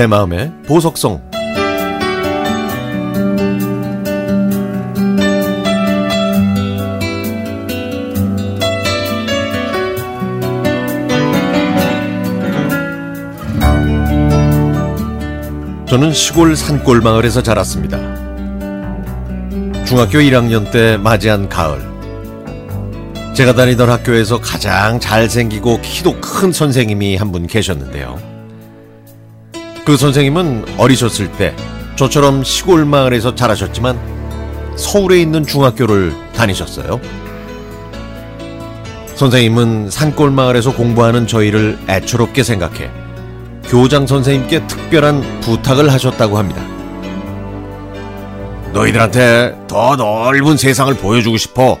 내 마음의 보석성 저는 시골 산골 마을에서 자랐습니다. 중학교 1학년 때 맞이한 가을. 제가 다니던 학교에서 가장 잘생기고 키도 큰 선생님이 한 분 계셨는데요. 그 선생님은 어리셨을 때 저처럼 시골 마을에서 자라셨지만 서울에 있는 중학교를 다니셨어요. 선생님은 산골 마을에서 공부하는 저희를 애처롭게 생각해 교장 선생님께 특별한 부탁을 하셨다고 합니다. 너희들한테 더 넓은 세상을 보여주고 싶어.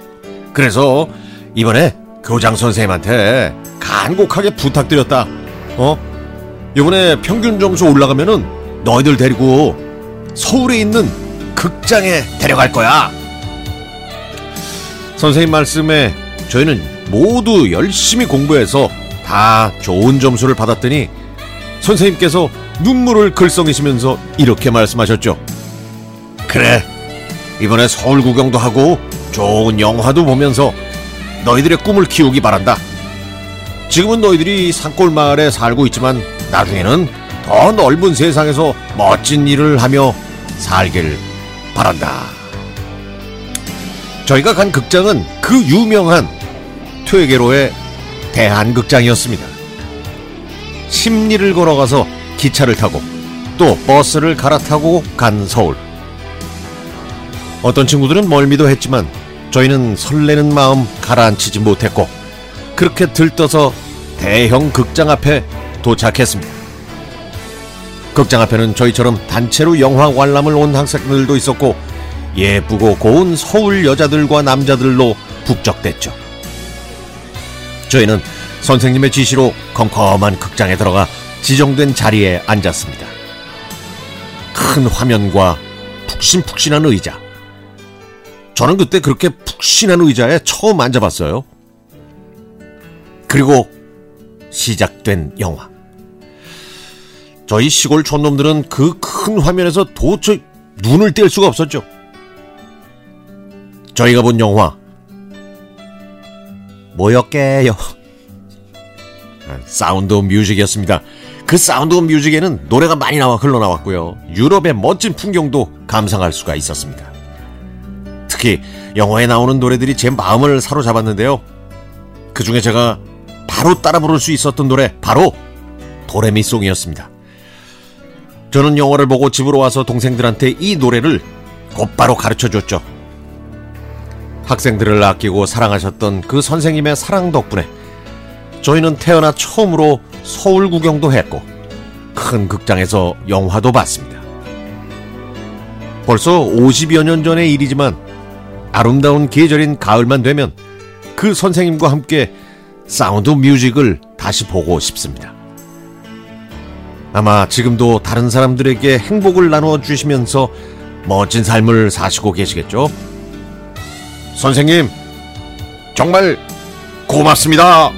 그래서 이번에 교장 선생님한테 간곡하게 부탁드렸다. 어? 이번에 평균 점수 올라가면은 너희들 데리고 서울에 있는 극장에 데려갈 거야. 선생님 말씀에 저희는 모두 열심히 공부해서 다 좋은 점수를 받았더니 선생님께서 눈물을 글썽이시면서 이렇게 말씀하셨죠. 그래, 이번에 서울 구경도 하고 좋은 영화도 보면서 너희들의 꿈을 키우기 바란다. 지금은 너희들이 산골 마을에 살고 있지만 나중에는 더 넓은 세상에서 멋진 일을 하며 살길 바란다. 저희가 간 극장은 그 유명한 퇴계로의 대한극장이었습니다. 심리를 걸어가서 기차를 타고 또 버스를 갈아타고 간 서울. 어떤 친구들은 멀미도 했지만 저희는 설레는 마음 가라앉히지 못했고 그렇게 들떠서 대형 극장 앞에 도착했습니다. 극장 앞에는 저희처럼 단체로 영화 관람을 온 학생들도 있었고 예쁘고 고운 서울 여자들과 남자들로 북적댔죠. 저희는 선생님의 지시로 컴컴한 극장에 들어가 지정된 자리에 앉았습니다. 큰 화면과 푹신푹신한 의자. 저는 그때 그렇게 푹신한 의자에 처음 앉아봤어요. 그리고 시작된 영화. 저희 시골 촌놈들은 그 큰 화면에서 도저히 눈을 뗄 수가 없었죠. 저희가 본 영화 뭐였게요? 사운드 오브 뮤직이었습니다. 그 사운드 오브 뮤직에는 노래가 많이 나와 흘러나왔고요. 유럽의 멋진 풍경도 감상할 수가 있었습니다. 특히 영화에 나오는 노래들이 제 마음을 사로잡았는데요. 그 중에 제가 바로 따라 부를 수 있었던 노래 바로 도레미송이었습니다. 저는 영화를 보고 집으로 와서 동생들한테 이 노래를 곧바로 가르쳐 줬죠. 학생들을 아끼고 사랑하셨던 그 선생님의 사랑 덕분에 저희는 태어나 처음으로 서울 구경도 했고 큰 극장에서 영화도 봤습니다. 벌써 50여 년 전의 일이지만 아름다운 계절인 가을만 되면 그 선생님과 함께 사운드 뮤직을 다시 보고 싶습니다. 아마 지금도 다른 사람들에게 행복을 나누어 주시면서 멋진 삶을 사시고 계시겠죠? 선생님, 정말 고맙습니다.